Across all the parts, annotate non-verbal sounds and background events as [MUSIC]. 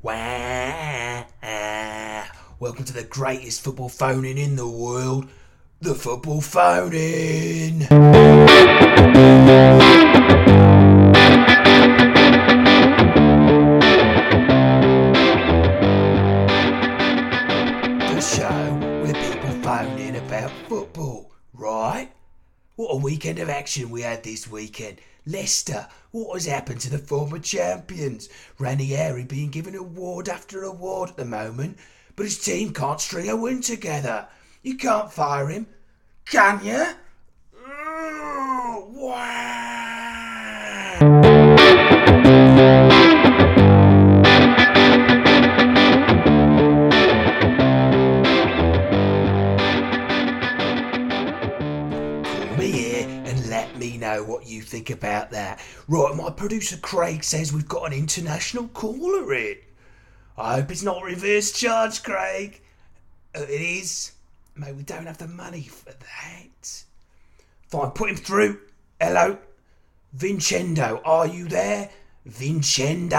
Welcome to the greatest football phoning in the world, the football phone-in. Weekend of action we had this weekend. Leicester, what has happened to the former champions? Ranieri being given award after award at the moment, but his team can't string a win together. You can't fire him, can you? Let me know what you think about that. Right, my producer Craig says we've got an international caller in. I hope it's not reverse charge, Craig. Uh, it is. Mate, we don't have the money for that. Fine, put him through. Hello. Vincenzo, are you there? Vincenzo.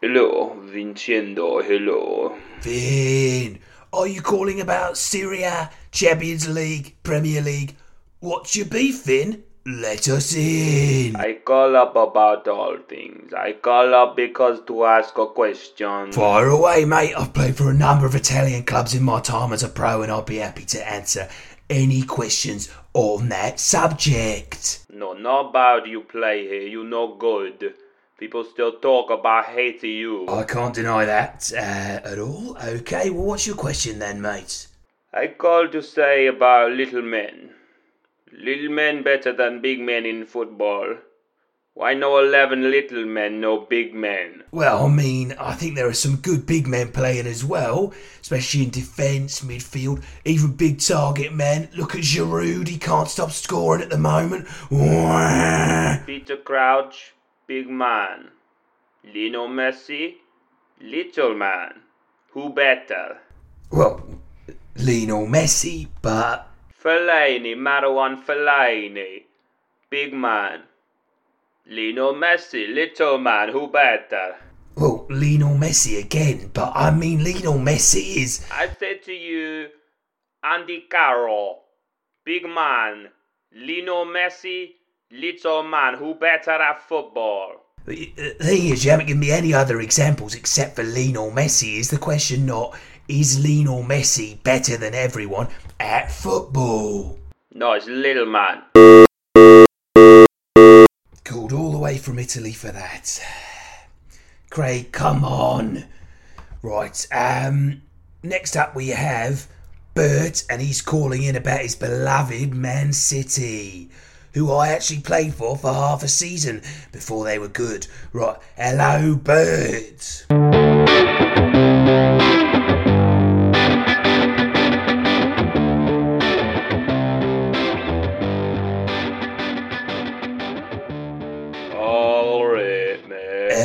Hello, Vincenzo, hello. Vin, are you calling about Serie A, Champions League, Premier League? What's your beef, Finn? Let us in. I call up about all things. I call up because to ask a question. Fire away, mate. I've played for a number of Italian clubs in my time as a pro, and I'll be happy to answer any questions on that subject. No, not bad you play here, you no good. People still talk about hating you. I can't deny that uh, at all. Okay, well, what's your question then, mate? I called to say about little men. Little men better than big men in football. Why no 11 little men, no big men? Well, I mean, I think there are some good big men playing as well, especially in defence, midfield, even big target men. Look at Giroud, he can't stop scoring at the moment. [LAUGHS] Peter Crouch, big man. Lino Messi, little man. Who better? Well, Lino Messi, but Fellaini, Marwan Fellaini, big man. Lino Messi, little man, who better? well, Lionel Messi again. But I mean, Lionel Messi is I say to you, Andy Carroll, big man. Lino Messi, little man, who better at football? Uh, the thing is, you haven't given me any other examples except for Lionel Messi. Is the question not, is Lionel Messi better than everyone at football? No, it's little man. Called all the way from Italy for that. Craig, come on. Right, um, next up we have Bert, and he's calling in about his beloved Man City, who I actually played for for half a season before they were good. Right, hello, Bert.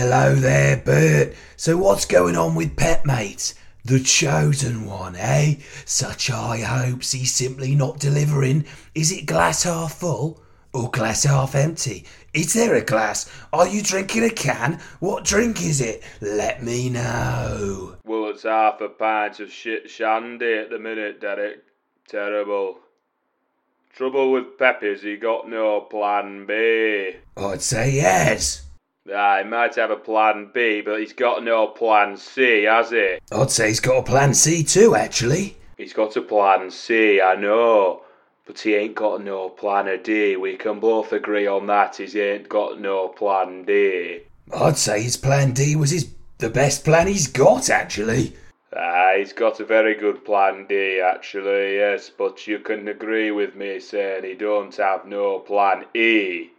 Hello there, Bert. So what's going on with Pep Mate? The chosen one, eh? Such high hopes he's simply not delivering. Is it glass half full or glass half empty? Is there a glass? Are you drinking a can? What drink is it? Let me know. Well, it's half a pint of shit shandy at the minute, Derek. Terrible. Trouble with Pep is he got no plan B. I'd say yes. Ah, he might have a plan B, but he's got no plan C, has he? I'd say he's got a plan C too, actually. He's got a plan C, I know. But he ain't got no plan D. We can both agree on that. He ain't got no plan D. I'd say his plan D was his the best plan he's got, actually. Ah, he's got a very good plan D, actually, yes, but you can agree with me saying he don't have no plan E,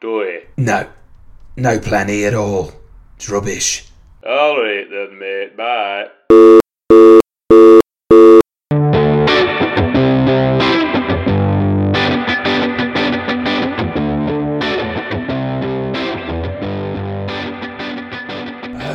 do he? No. No plan E at all. It's rubbish. Alright then, mate, bye.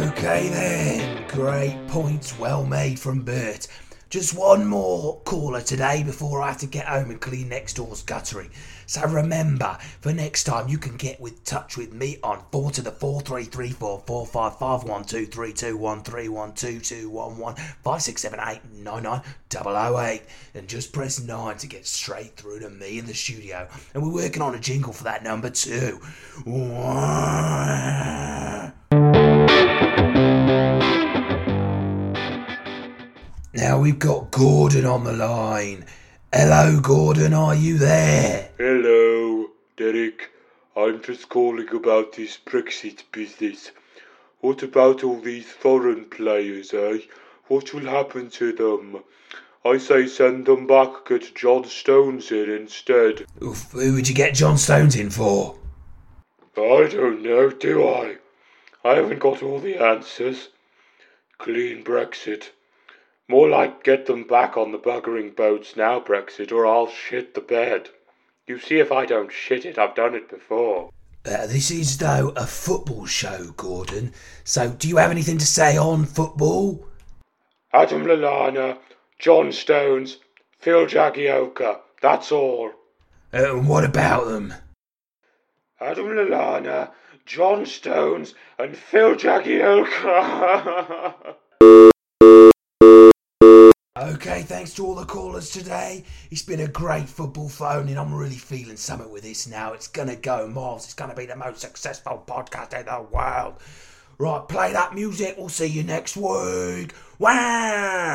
Okay then. Great points well made from Bert. Just one more caller today before I have to get home and clean next door's guttering. So remember, for next time you can get with touch with me on four to the four three three four four five five one two three two one three one two two one one five six seven eight nine nine double oh eight and just press nine to get straight through to me in the studio. And we're working on a jingle for that number too. Now we've got Gordon on the line. Hello, Gordon, are you there? Hello, Derek. I'm just calling about this Brexit business. What about all these foreign players, eh? What will happen to them? I say send them back, get John Stones in instead. Oof, Who would you get John Stones in for? I don't know, do I? I haven't got all the answers. Clean Brexit. More like get them back on the buggering boats now, Brexit, or I'll shit the bed. You see if I don't shit it, I've done it before. Uh, this is, though, a football show, Gordon. So, do you have anything to say on football? Adam Lallana, John Stones, Phil Jagielka, that's all. Uh, and what about them? Adam Lallana, John Stones, and Phil Jagielka. [LAUGHS] Okay, thanks to all the callers today. It's been a great football phone, and I'm really feeling something with this now. It's gonna go miles. It's gonna be the most successful podcast in the world. Right, play that music. We'll see you next week. Wow.